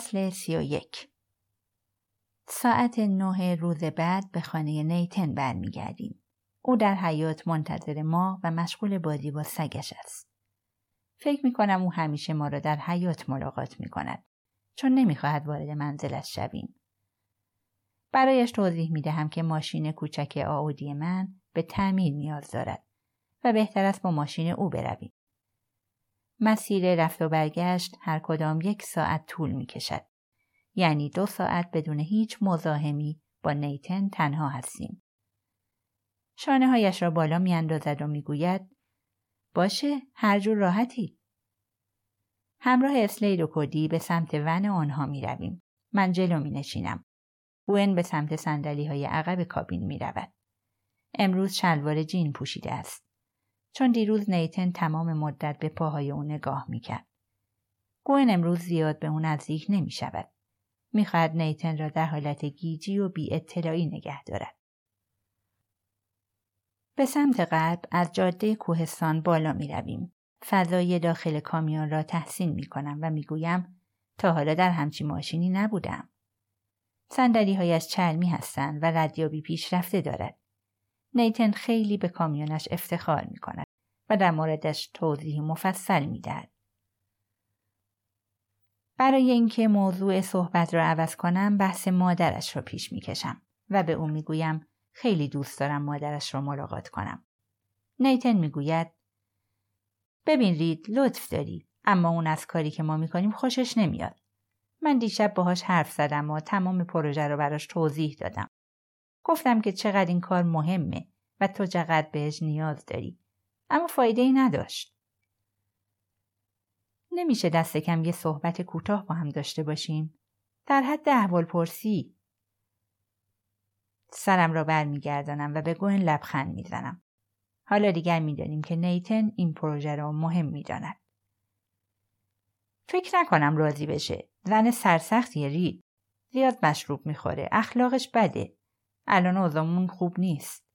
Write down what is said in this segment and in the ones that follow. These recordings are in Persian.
فصل سی و یک ساعت نه روز بعد به خانه نیتن برمیگردیم. او در حیات منتظر ما و مشغول بازی با سگش است. فکر می کنم او همیشه ما را در حیات ملاقات می کند چون نمی‌خواهد وارد منزلش شویم. برایش توضیح می دهم که ماشین کوچک آودی من به تعمیر نیاز دارد و بهتر است با ماشین او برویم. مسیر رفت و برگشت هر کدام یک ساعت طول می کشد. یعنی دو ساعت بدون هیچ مزاحمی با نیتن تنها هستیم. شانه هایش را بالا می اندازد و می گوید باشه هر جور راحتی. همراه اسلید و کدی به سمت ون آنها می رویم. من جلو می نشینم. گوین به سمت سندلی های عقب کابین می رود. امروز شلوار جین پوشیده است. چون دیروز نیتن تمام مدت به پاهای او نگاه می کرد. گوین امروز زیاد به او نزدیک نمی شود. می‌خواهد نیتن را در حالت گیجی و بی اطلاعی نگه دارد. به سمت غرب از جاده کوهستان بالا می رویم. فضای داخل کامیون را تحسین می کنم و می گویم تا حالا در همچی ماشینی نبودم. سندلی هایش چرمی هستند و ردیابی پیشرفته دارد. نیتن خیلی به کامیونش افتخار می کند و در موردش توضیح مفصل می دهد. برای اینکه موضوع صحبت را عوض کنم بحث مادرش را پیش می کشم و به او می گویم خیلی دوست دارم مادرش را ملاقات کنم. نیتن می گوید ببین رید لطف داری اما اون از کاری که ما می کنیم خوشش نمیاد. من دیشب باهاش حرف زدم و تمام پروژه رو براش توضیح دادم. گفتم که چقدر این کار مهمه و تو چقدر بهش نیاز داری. اما فایده ای نداشت. نمیشه دست کم یه صحبت کوتاه با هم داشته باشیم. در حد احوال پرسی. سرم را برمیگردانم و به گوهن لبخند می‌زنم. حالا دیگر می‌دانیم که نیتن این پروژه را مهم می‌داند. فکر نکنم راضی بشه. زن سرسختی رید. زیاد مشروب می‌خوره. اخلاقش بده. الان اوضامون خوب نیست.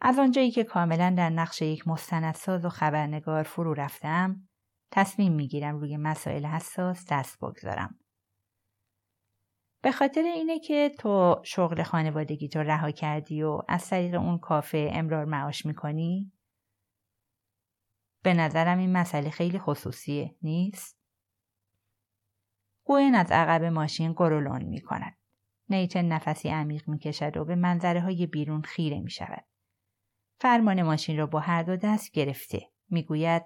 از آنجایی که کاملا در نقش یک مستندساز و خبرنگار فرو رفتم تصمیم می‌گیرم روی مسائل حساس دست بگذارم. به خاطر اینه که تو شغل خانوادگی تو رها کردی و از طریق اون کافه امرار معاش می‌کنی؟ به نظرم این مسئله خیلی خصوصیه نیست؟ گوین از عقب ماشین گرولون می کند. نیتن نفسی عمیق می کشد و به منظره های بیرون خیره می شود. فرمان ماشین را با هر دو دست گرفته. می‌گوید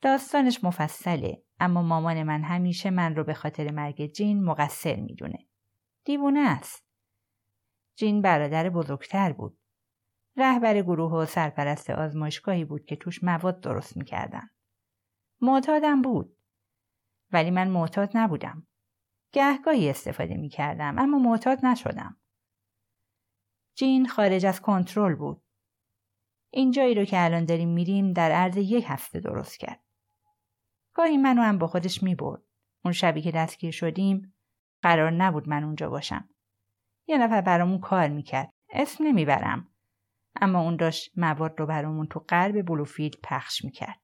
داستانش مفصله اما مامان من همیشه من رو به خاطر مرگ جین مقصر می‌دونه. دیوونه است. جین برادر بزرگتر بود. رهبر گروه و سرپرست آزمایشگاهی بود که توش مواد درست می‌کردن. معتادم بود. ولی من معتاد نبودم. گهگاهی استفاده می‌کردم اما معتاد نشدم. جین خارج از کنترل بود. این جایی رو که الان داریم میریم در عرض یک هفته درست کرد. گاهی منو هم با خودش می‌برد. اون شبی که دستگیر شدیم قرار نبود من اونجا باشم. یه نفر برامون کار می‌کرد. اسم نمی‌برم. اما اون داشت مواد رو برامون تو قلب بلوفیلد پخش می‌کرد.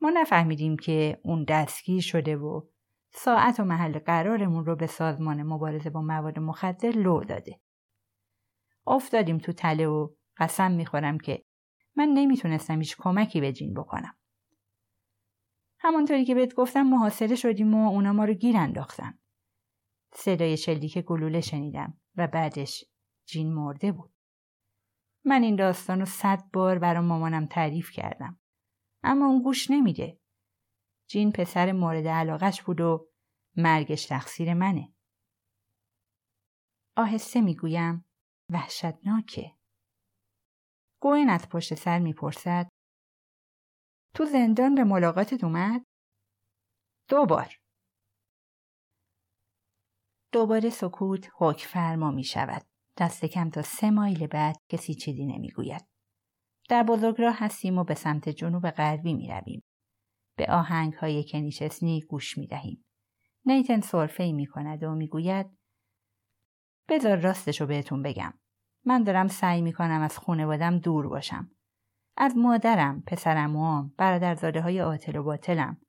ما نفهمیدیم که اون دستگیر شده و ساعت و محل قرارمون رو به سازمان مبارزه با مواد مخدر لو داده. افتادیم تو تله و قسم می‌خورم که من نمی‌تونستم هیچ کمکی به جین بکنم. همانطوری که بهت گفتم محاصره شدیم و اونا ما رو گیر انداختن. صدای شلیک گلوله شنیدم و بعدش جین مرده بود. من این داستان رو صد بار برای مامانم تعریف کردم. اما اون گوش نمیده. جین پسر مورد علاقش بود و مرگش تقصیر منه. آهسته می‌گویم وحشتناکه. گوین از پشت سر می‌پرسد تو زندان به ملاقاتت اومد؟ دو بار. دوباره سکوت حک فرما می شود. دست کم تا سه مایل بعد کسی چیزی نمی‌گوید. در بزرگراه هستیم و به سمت جنوب غربی می رویم. به آهنگ های کنیشسنی گوش می دهیم. نیتن صرفه می کند و می گوید بذار راستشو بهتون بگم. من دارم سعی می کنم از خونوادم دور باشم. از مادرم، پسرموام، برادرزاده های آتل و باطلم.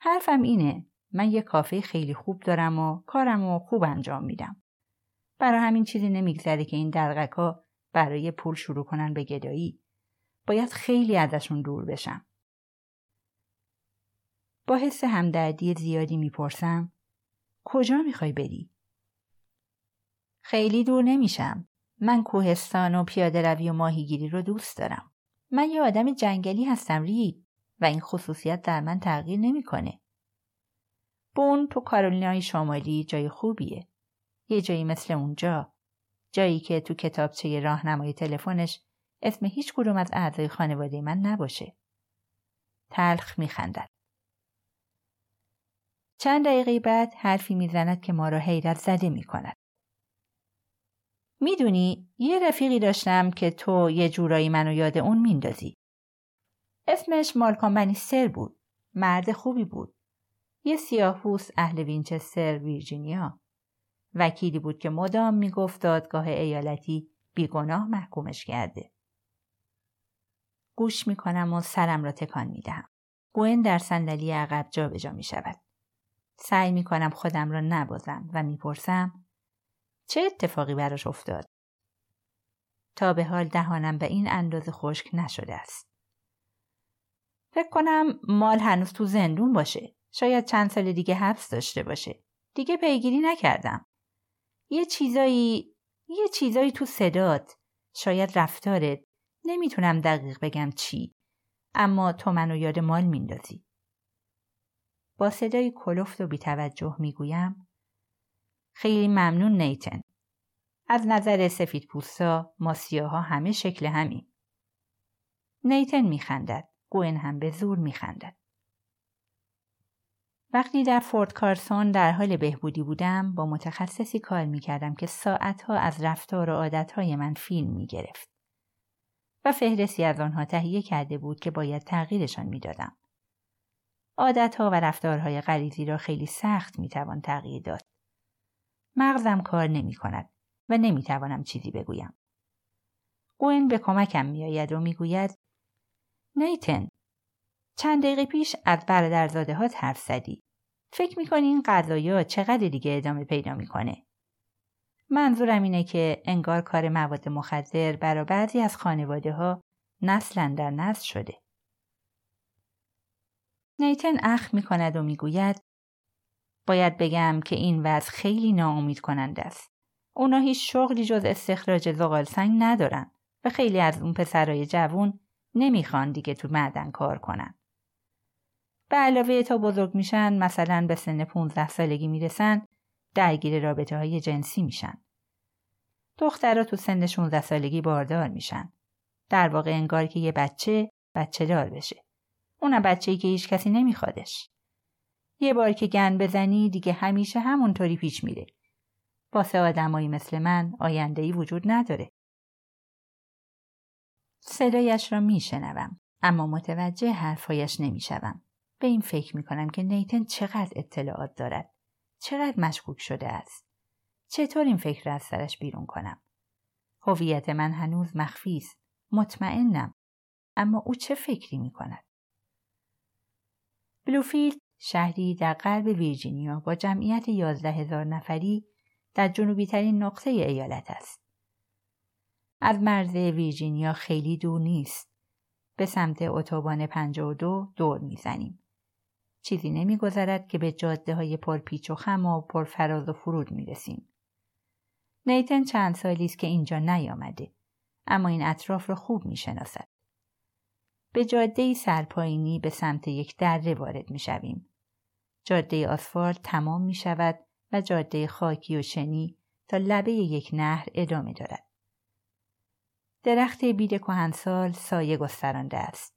حرفم اینه من یه کافه خیلی خوب دارم و کارم و خوب انجام میدم. برای همین چیزی نمیگذره که این دلغکا برای پول شروع کنن به گدایی. باید خیلی ازشون دور بشم. با حس همدردی زیادی می‌پرسم کجا می‌خوای بری؟ خیلی دور نمیشم. من کوهستان و پیاده روی و ماهیگیری رو دوست دارم. من یه آدم جنگلی هستم ری و این خصوصیت در من تغییر نمی‌کنه. بون تو کارولینای شمالی جای خوبیه. یه جایی مثل اونجا. جایی که تو کتابچه راهنمای تلفنش اسم هیچ کدوم از اعضای خانواده من نباشه. تلخ میخندد. چند دقیقه بعد حرفی می‌زند که ما را حیرت زده می کند. می‌دونی یه رفیقی داشتم که تو یه جورایی منو یاد اون میندازی. اسمش مالکان بنیستر بود. مرد خوبی بود. یه سیاهپوس اهل وینچستر ویرجینیا. وکیلی بود که مدام می‌گفت دادگاه ایالتی بیگناه محکومش کرده. گوش می‌کنم و سرم را تکان می‌دهم. گوین در صندلی عقب جابجا می شود. سعی می کنم خودم را نبازم و می‌پرسم چه اتفاقی براش افتاد؟ تا به حال دهانم به این اندازه خشک نشده است. فکر کنم مال هنوز تو زندون باشه. شاید چند سال دیگه حبس داشته باشه. دیگه پیگیری نکردم. یه چیزایی یه چیزایی تو صدات شاید رفتارت نمی‌تونم دقیق بگم چی اما تو منو یاد مال میندازی با صدای کلفت و بیتوجه می‌گویم خیلی ممنون نیتن. از نظر سفید پوستا ما سیاها همه شکل همیم. نیتن میخندد. گوین هم به زور میخندد. وقتی در فورت کارسون در حال بهبودی بودم با متخصصی کار می‌کردم که ساعتها از رفتار و عادتهای من فیلم می‌گرفت و فهرستی از آنها تهیه کرده بود که باید تغییرشان می‌دادم. عادتها و رفتارهای غریزی را خیلی سخت می‌توان تغییر داد. مغزم کار نمی کند و نمی توانم چیزی بگویم. گوین به کمکم می آید و می گوید نیتن چند دقیقه پیش از برادرزاده ها حرف زدی. فکر می‌کنی این قضایا چقدر دیگه ادامه پیدا می‌کنه؟ منظورم اینه که انگار کار مواد مخدر برا بعضی از خانواده ها نسلا در نسل شده. نیتن اخ می کند و می‌گوید باید بگم که این وضع خیلی ناامید کننده است. اونا هیچ شغلی جز استخراج زغال سنگ ندارن و خیلی از اون پسرای جوون نمی‌خوان دیگه تو معدن کار کنن. به علاوه تا بزرگ میشن مثلا به سن 15 سالگی می‌رسن درگیر رابطه های جنسی میشن. دخترها تو سن 16 سالگی باردار میشن. در واقع انگار که یه بچه بچه دار بشه. اونم بچه‌ای که هیچ کسی نمیخوادش. یه بار که گن بزنی دیگه همیشه همونطوری پیش میره. واسه آدمایی مثل من آیندهی وجود نداره. صدایش را میشنوم اما متوجه حرفهایش نمی‌شوم. به این فکر می‌کنم که نیتن چقدر اطلاعات دارد. چقدر مشکوک شده است. چطور این فکر را از سرش بیرون کنم؟ هویت من هنوز مخفی است. مطمئنم. اما او چه فکری می کند؟ بلوفیلد شهری در غرب ویرجینیا با جمعیت یازده هزار نفری در جنوبی ترین نقطه ایالت است. از مرز ویرجینیا خیلی دور نیست. به سمت اتوبان 52 دور می‌زنیم. چیزی نمیگذرد که به جاده های پرپیچ و خم و پرفراز و فرود می‌رسیم. نیتن چند سالی است که اینجا نیامده اما این اطراف را خوب می‌شناسد. به جاده سرپایینی به سمت یک دره وارد می‌شویم. جاده آسفالت تمام می شود و جاده خاکی و شنی تا لبه یک نهر ادامه دارد. درخت بید کهنسال سایه گسترانده است.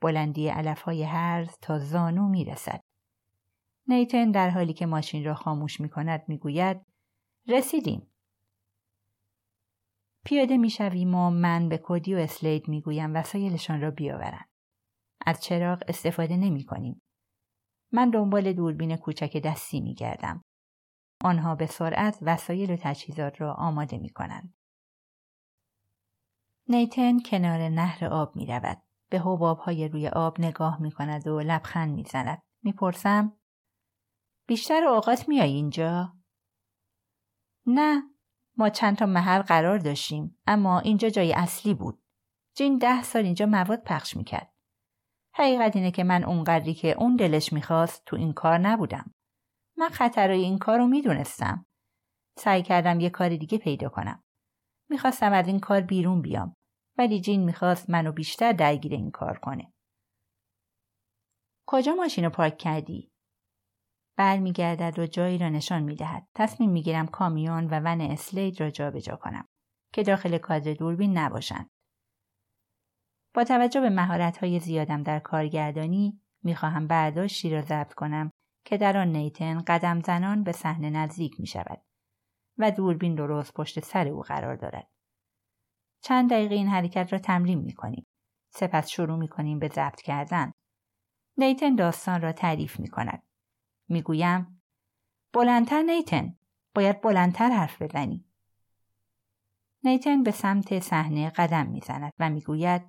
بلندی علفهای هرز تا زانو می رسد. نیتن در حالی که ماشین را خاموش می کند می گوید رسیدیم. پیاده می شویم و من به کودی و اسلید می گویم وسایلشان را بیاورند. از چراغ استفاده نمی کنیم. من دنبال دوربین کوچک دستی می گردم. آنها به سرعت وسایل و تجهیزات را آماده می کنند. نیتن کنار نهر آب می رود. به حباب های روی آب نگاه می کند و لبخند می زند. می‌پرسم بیشتر اوقات میای اینجا؟ نه ما چند تا محل قرار داشتیم اما اینجا جای اصلی بود. جین ده سال اینجا مواد پخش می‌کرد. حقیقت اینه که من اونقدری که اون دلش می‌خواست تو این کار نبودم. من خطرهای این کار رو می‌دونستم. سعی کردم یه کار دیگه پیدا کنم. می‌خواستم از این کار بیرون بیام ولی جین می‌خواست منو بیشتر درگیر این کار کنه. کجا ماشین رو پارک کردی؟ برمیگردد و جایی را نشان می‌دهد. تصمیم می‌گیرم کامیون و ون اسلید را جابجا کنم که داخل کادر دوربین نباشند. با توجه به مهارت های زیادم در کارگردانی می‌خواهم برداشتی را ضبط کنم که در آن نیتن قدم زنان به صحنه نزدیک می شود و دوربین درست پشت سر او قرار دارد. چند دقیقه این حرکت را تمرین می کنیم. سپس شروع می کنیم به ضبط کردن. نیتن داستان را تعریف می کند. می گویم بلندتر نیتن. باید بلندتر حرف بزنی. نیتن به سمت صحنه قدم می‌زند و می‌گوید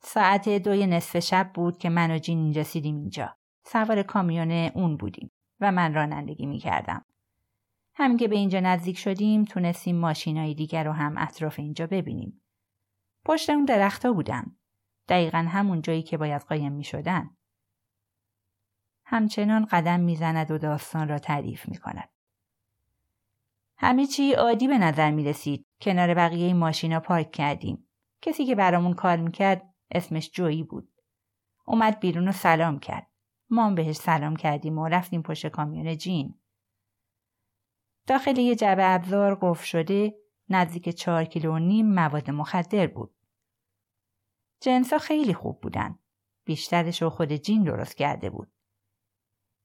ساعت دوی نصف شب بود که من و جین رسیدیم اینجا. سوار کامیون اون بودیم و من رانندگی می کردم. همین که به اینجا نزدیک شدیم تونستیم ماشینای دیگر رو هم اطراف اینجا ببینیم. پشت اون درختها بودن. دقیقا همون جایی که باید قایم می شدن. همچنان قدم می‌زند و داستان را تعریف می کند. همه چی عادی به نظر می رسید. کنار بقیه ماشینا پارک کردیم. کسی که برامون کار می‌کرد اسمش جویی بود. اومد بیرون و سلام کرد. ما هم بهش سلام کردیم و رفتیم پشت کامیون جین. داخل یه جبه ابزار قفل شده نزدیک چهار کیلو و نیم مواد مخدر بود. جنسا خیلی خوب بودن. بیشترش رو خود جین درست کرده بود.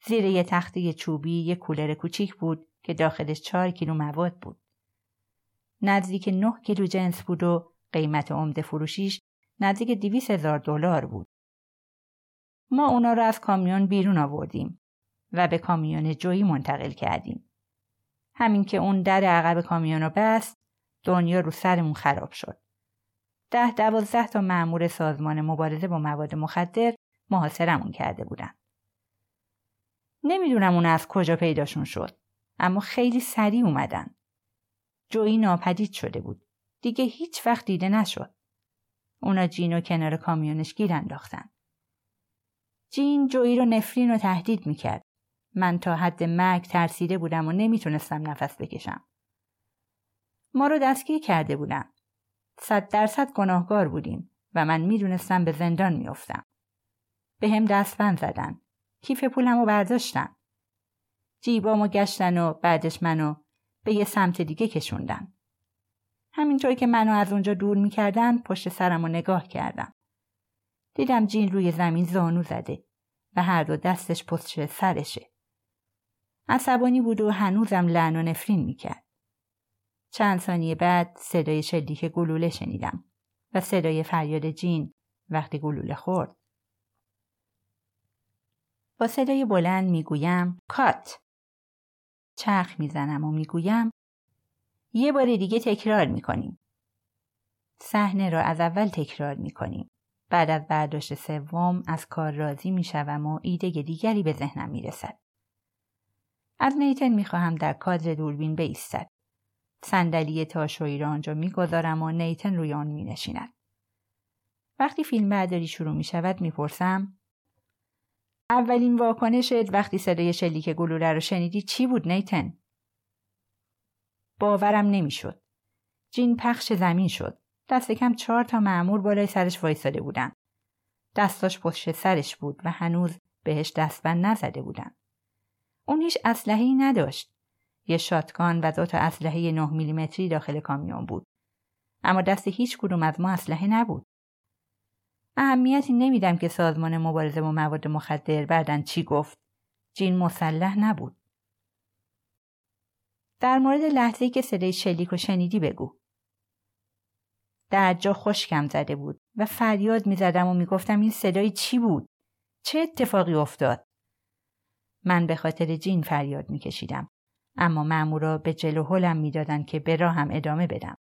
زیر یه تخته چوبی یه کولر کوچیک بود که داخلش چهار کیلو مواد بود. نزدیک نه کیلو جنس بود و قیمت عمده فروشیش نزدیک دیویس هزار دلار بود. ما اونا رو از کامیون بیرون آوردیم و به کامیون جویی منتقل کردیم. همین که اون در عقب کامیون رو بست دنیا رو سرمون خراب شد. ده دوازده تا معمور سازمان مبارزه با مواد مخدر محاصرمون کرده بودن. نمی‌دونم اون از کجا پیداشون شد اما خیلی سریع اومدن. جویی ناپدید شده بود. دیگه هیچ وقت دیده نشد. اونا جین و کنار کامیونش گیر انداختن. جین جویی رو نفرین و تهدید می‌کرد. من تا حد مرگ ترسیده بودم و نمی‌تونستم نفس بکشم. ما رو دستگیر کرده بودن. صد درصد گناهگار بودیم و من می‌دونستم به زندان میافتم. به هم دستبند زدن. کیف پولم رو برداشتن. جیبامو گشتن و بعدش منو به یه سمت دیگه کشوندن. همینطور که منو از اونجا دور می‌کردن پشت سرم رو نگاه کردم. دیدم جین روی زمین زانو زده و هر دو دستش پشت سرشه. عصبانی بود و هنوزم لعن و نفرین می‌کرد. چند ثانیه بعد صدای شلیک گلوله شنیدم و صدای فریاد جین وقتی گلوله خورد. با صدای بلند می‌گویم کات. چرخ می‌زنم و می‌گویم یه بار دیگه تکرار می‌کنیم. صحنه را از اول تکرار می‌کنیم. بعد از برداشت سوم از کار راضی می‌شوم و ایده دیگری به ذهنم می‌رسد. از نیتن می‌خواهم در کادر دوربین بایستد. صندلی تاشویی را آنجا می‌گذارم و نیتن روی آن مینشیند. وقتی فیلم برداری شروع می شود می‌پرسم اولین واکنشت وقتی صدای شلیک گلوله رو شنیدی چی بود نیتن؟ باورم نمی‌شد. جین پخش زمین شد. دست کم چهار تا معمور بالای سرش وایساده بودن. دستاش پشت سرش بود و هنوز بهش دستبند نزده بودن. اون هیچ اسلحه‌ای نداشت. یه شاتگان و دو تا اسلحه 9 میلیمتری داخل کامیون بود. اما دست هیچ کدوم از ما اسلحه نبود. اهمیتی نمیدم که سازمان مبارزه با مواد مخدر بعدن چی گفت. جین مسلح نبود. در مورد لحظه که صدای شلیک و شنیدی بگو. در جا خشکم زده بود و فریاد می زدم و می گفتم این صدای چی بود؟ چه اتفاقی افتاد؟ من به خاطر جین فریاد می کشیدم. اما مامورا به جلو هلم می‌دادند که به راهم ادامه بدم.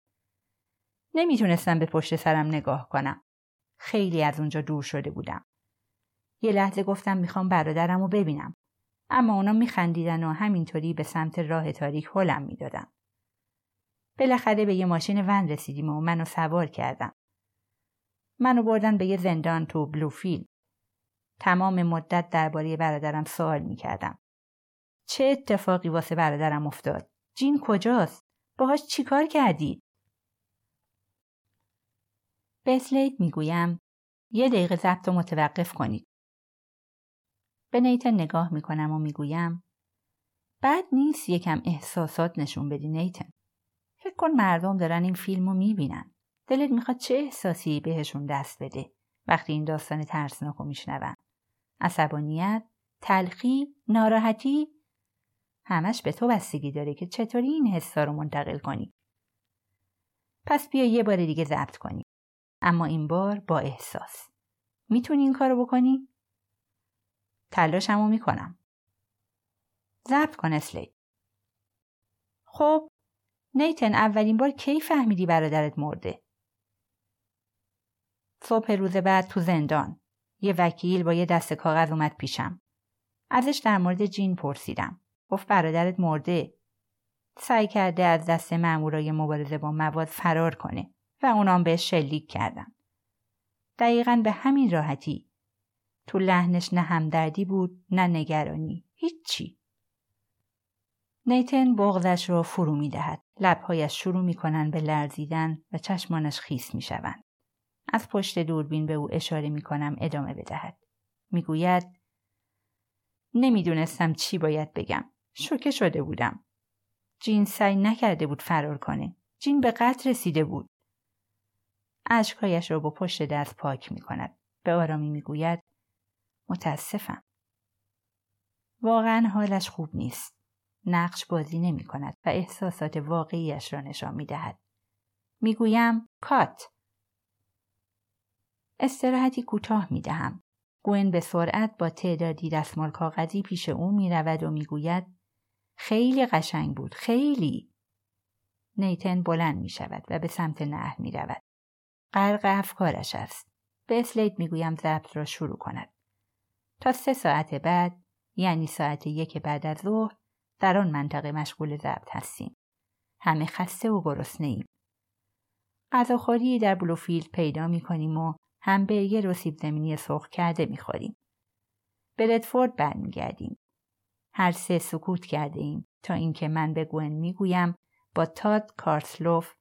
نمی‌تونستم به پشت سرم نگاه کنم. خیلی از اونجا دور شده بودم. یه لحظه گفتم می‌خوام برادرم رو ببینم. اما اونا میخندیدن و همینطوری به سمت راه تاریک هلم می‌دادن. بالاخره به یه ماشین ون رسیدیم و منو سوار کردم. منو بردن به یه زندان تو بلوفیل. تمام مدت درباره برادرم سوال می‌کردم. چه اتفاقی واسه برادرم افتاد؟ جین کجاست؟ باهاش چیکار کردی؟ به اسلیت می‌گویم یه دقیقه ضبط رو متوقف کنید. به نیتن نگاه می‌کنم و می‌گویم بد نیست یکم احساسات نشون بدی نیتن. فکر کن مردم دارن این فیلم رو می‌بینن. دلت می‌خواد چه احساسی بهشون دست بده وقتی این داستان ترسناک رو میشنون. عصبانیت، تلخی، ناراحتی همش به تو بستگی داره که چطوری این حسا رو منتقل کنی. پس بیا یه بار دیگه ضبط کنی. اما این بار با احساس. می‌تونی این کارو بکنی؟ تلاشمو می‌کنم. ضبط کن اسلی. خب نیتن اولین بار کی فهمیدی برادرت مرده؟ صبح روز بعد تو زندان. یه وکیل با یه دست کاغذ اومد پیشم. ازش در مورد جین پرسیدم. گفت برادرت مرده. سعی کرده از دست مامورای مبارزه با مواد فرار کنه و اونام بهش شلیک کردن. دقیقا به همین راحتی. تو لحنش نه همدردی بود نه نگرانی. هیچی. نیتن بغزش رو فرو می دهد. لبهایش شروع می کنن به لرزیدن و چشمانش خیس می شوند. از پشت دوربین به او اشاره می کنم ادامه بدهد. می گوید نمی‌دونستم چی باید بگم. شوکه شده بودم. جین سعی نکرده بود فرار کنه. جین به قتل رسیده بود. اشکهایش را با پشت دست پاک می کند. به آرامی می گوید متاسفم. واقعا حالش خوب نیست. نقش بازی نمی کند و احساسات واقعیش را نشان می دهد. می گویم کات. استراحتی کوتاه می دهم. گوین به سرعت با تعدادی دستمال کاغذی پیش او می رود و می گوید خیلی قشنگ بود. خیلی. نیتن بلند می شود و به سمت نهر می رود. غرق افکارش است. به اسلیت می گویم ضبط را شروع کند. تا سه ساعت بعد یعنی ساعت یک بعد از ظهر در آن منطقه مشغول ضبط هستیم. همه خسته و گرسنه ایم. غذاخوری در بلوفیلد پیدا می کنیم و همبرگر و سیب زمینی سرخ کرده می خوریم. به ردفورد برمیگردیم. هر سه سکوت کرده ایم تا اینکه من به گون می‌گویم با تاد کارسلوف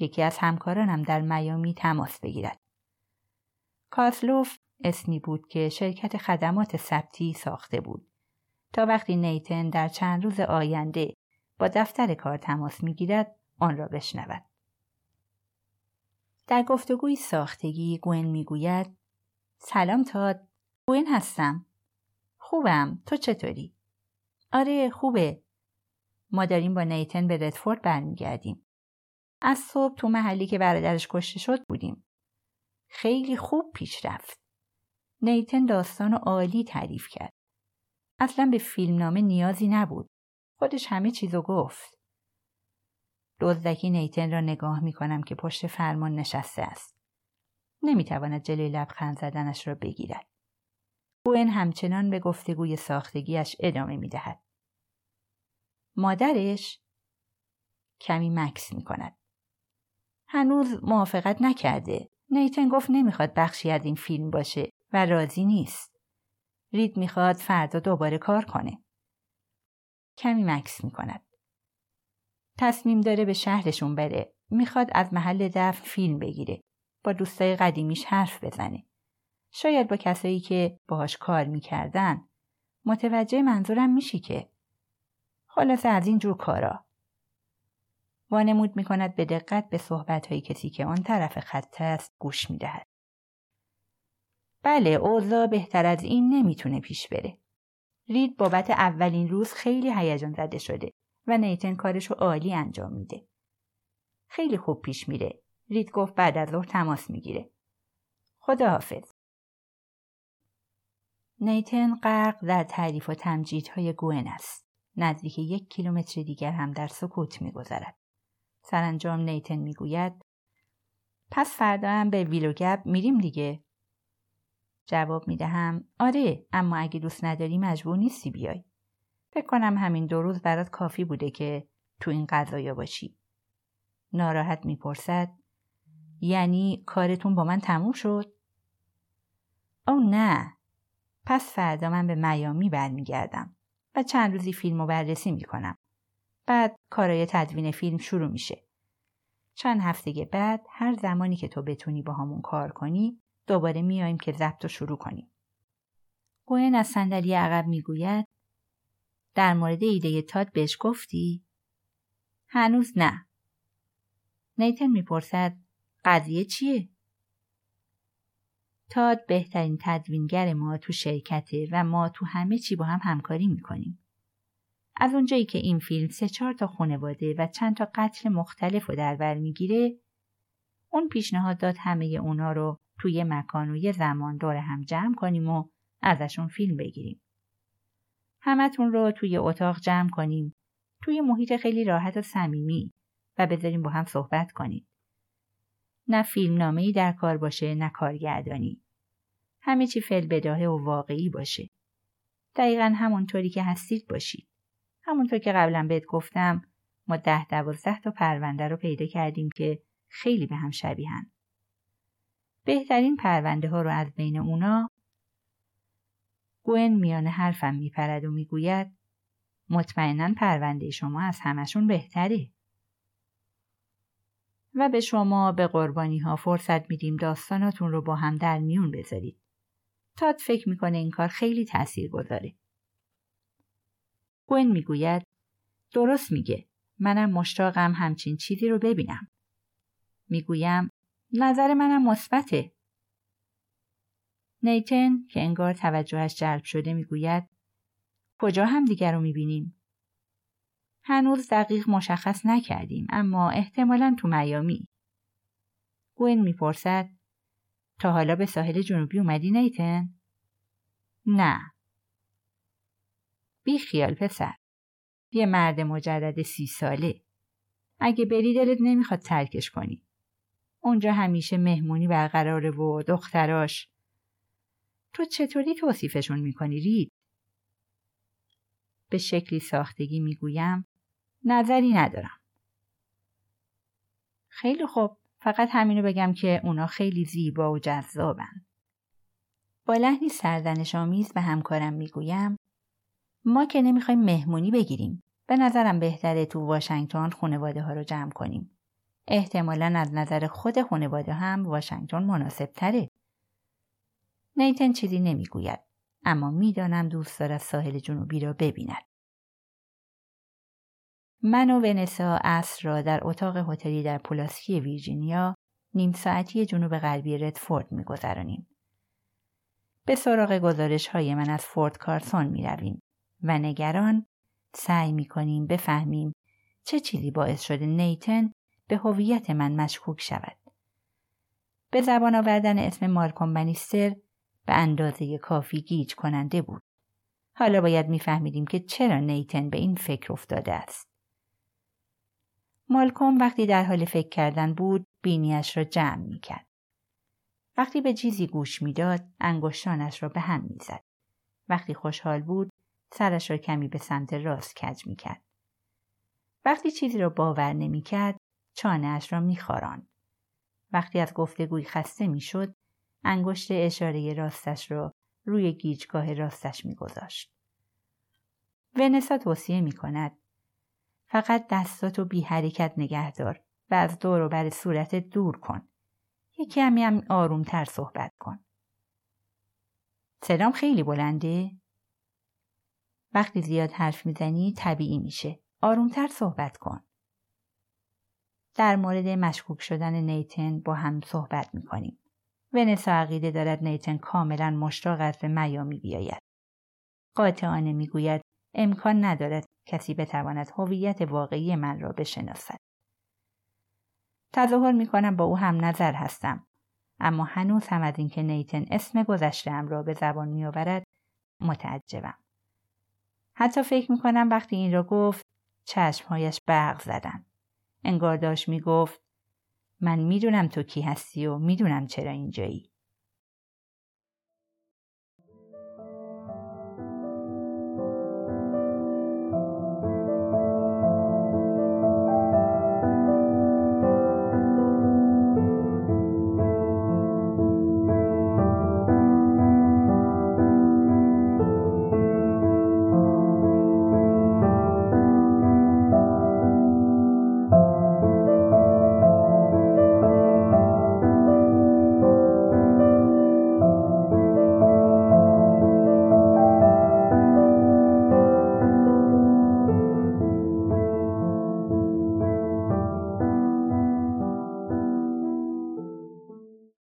یکی از همکارانم در میامی تماس بگیرد. کارسلوف اسمی بود که شرکت خدمات ثبتی ساخته بود. تا وقتی نیتن در چند روز آینده با دفتر کار تماس می‌گیرد آن را بشنود. در گفتگوی ساختگی گوین می‌گوید سلام تاد. گوین هستم. خوبم. تو چطوری؟ آره خوبه. ما داریم با نیتن به ردفورد برمیگردیم. از صبح تو محلی که برادرش کشته شد بودیم خیلی خوب پیش رفت نیتن داستان عالی تعریف کرد اصلا به فیلمنامه نیازی نبود خودش همه چیزو گفت دزدکی نیتن را نگاه می کنم که پشت فرمان نشسته است. نمی تواند جلوی لبخند زدنش را بگیرد. این همچنان به گفتگوی ساختگیش ادامه می دهد. مادرش کمی مکس می کند. هنوز موافقت نکرده. نیتن گفت نمی‌خواد بخشی از این فیلم باشه و راضی نیست. رید می‌خواد فردا دوباره کار کنه. کمی مکس می کند. تصمیم داره به شهرشون بره. می‌خواد از محل دفن فیلم بگیره. با دوستای قدیمیش حرف بزنه. شاید با کسایی که باهاش کار می‌کردن. متوجه منظورم میشی که. خلاصه از این جور کارا. وانمود می‌کند به دقت به صحبت کسی که آن طرف خط است گوش می‌دهد. بله اوضاع بهتر از این نمی‌تونه پیش بره. رید بابت اولین روز خیلی هیجان زده شده. و نیتن کارشو عالی انجام میده. خیلی خوب پیش میره. رید گفت بعد از ظهر تماس می‌گیره. خداحافظ. نیتن غرق در تعریف و تمجیدهای گوین است. نزدیک یک کیلومتر دیگر هم در سکوت میگذرد. سرانجام نیتن می‌گوید پس فردا هم به ویلوگب میریم دیگه. جواب می دهم آره اما اگه دوست نداری مجبور نیستی بیای. فکر کنم همین دو روز برات کافی بوده که تو این قضایا باشی. ناراحت می‌پرسد یعنی کارتون با من تموم شد؟ او نه. پس فردا من به میامی برمیگردم و چند روزی فیلم رو بررسی می‌کنم. بعد کارای تدوین فیلم شروع میشه. چند هفته بعد هر زمانی که تو بتونی با همون کار کنی دوباره میاییم که ضبط رو شروع کنیم. گوین از صندلی عقب می‌گوید در مورد ایده تاد بهش گفتی؟ هنوز نه. نیتن می‌پرسد قضیه چیه؟ تاد بهترین تدوینگر ما تو شرکته و ما تو همه چی با هم همکاری می‌کنیم. از اونجایی که این فیلم سه چهار تا خانواده و چند تا قتل مختلف رو در بر می‌گیره اون پیشنهاد داد همه اونا رو توی مکان و یه زمان دور هم جمع کنیم و ازشون فیلم بگیریم. همتون رو توی اتاق جمع کنیم توی محیط خیلی راحت و صمیمی و بذاریم با هم صحبت کنید. نه فیلم ای در کار باشه نه کارگردانی. همه چی فل بداهه و واقعی باشه. دقیقا همونطوری که هستید باشید. همونطور که قبلا بهت گفتم ما ده دوازده تا پرونده رو پیدا کردیم که خیلی به هم شبیهن. بهترین پرونده ها رو از بین اونا گوین میان حرفم میپرد و می‌گوید مطمئنا پرونده شما از همشون بهتره. و به شما به قربانی ها فرصت میدیم داستاناتون رو با هم در میون بذارید. تاد فکر می‌کنه این کار خیلی تأثیر گذاره. گوین می‌گوید درست میگه منم مشتاقم همچین چیزی رو ببینم. می‌گویم نظر منم مثبته. نیتن که انگار توجهش جلب شده می‌گوید کجا هم دیگر رو می‌بینیم؟ هنوز دقیق مشخص نکردیم اما احتمالا تو میامی. گوین می‌پرسد تا حالا به ساحل جنوبی اومدی نیتن؟ نه. بی خیال پسر. یه مرد مجرد سی ساله. اگه بری دلت نمی‌خواد ترکش کنی. اونجا همیشه مهمونی برقراره و دختراش. تو چطوری توصیفشون می‌کنی رید؟ به شکلی ساختگی می‌گویم نظری ندارم. خیلی خوب فقط همینو بگم که اونا خیلی زیبا و جذابن. با لحنی سردنش آمیز به همکارم می‌گویم ما که نمی‌خوایم مهمونی بگیریم. به نظرم بهتره تو واشنگتن خانواده ها رو جمع کنیم. احتمالا از نظر خود خانواده هم واشنگتن مناسب تره. نیتن چیزی نمی‌گوید اما می‌دانم دوست دارد ساحل جنوبی را ببیند. من و ونسا اصر را در اتاق هتلی در پولاسکی ویرجینیا نیم ساعتی جنوب غربی ردفورد میگذرانیم. به سراغ گزارش های من از فورد کارسون می رویم و نگران سعی می کنیم بفهمیم چه چیزی باعث شده نیتن به هویت من مشکوک شود. به زبان آوردن اسم مارکوم بنیستر به اندازه کافی گیج کننده بود. حالا باید میفهمیدیم که چرا نیتن به این فکر افتاده است. مالکوم وقتی در حال فکر کردن بود بینیش را جمع می کرد. وقتی به چیزی گوش می‌داد انگشتانش را به هم می‌زد. وقتی خوشحال بود سرش را کمی به سمت راست کج می کرد. وقتی چیزی را باور نمی کرد چانهاش را می وقتی از گفتگوی خسته می شد انگشت اشاره راستش را روی گیجگاه راستش می گذاشت. ونسا توصیه می کند فقط دستاتو بی حرکت نگه دار و از دور و بر صورت دور کن. یکی کمی هم آرومتر صحبت کن. صدام خیلی بلنده؟ وقتی زیاد حرف می‌زنی طبیعی میشه. آرومتر صحبت کن. در مورد مشکوک شدن نیتن با هم صحبت می‌کنیم. ونسا عقیده دارد نیتن کاملا مشتاق است به میامی بیاید. قاطعانه می‌گوید امکان ندارد کسی بتواند هویت واقعی من را بشناسد. تظاهر می کنم با او هم نظر هستم. اما هنوز هم از اینکه نیتن اسم گذشتم را به زبان می آورد متعجبم. حتی فکر می کنم وقتی این را گفت چشمهایش برق زدن. انگار داشت می گفت من می‌دونم تو کی هستی و می‌دونم چرا اینجایی.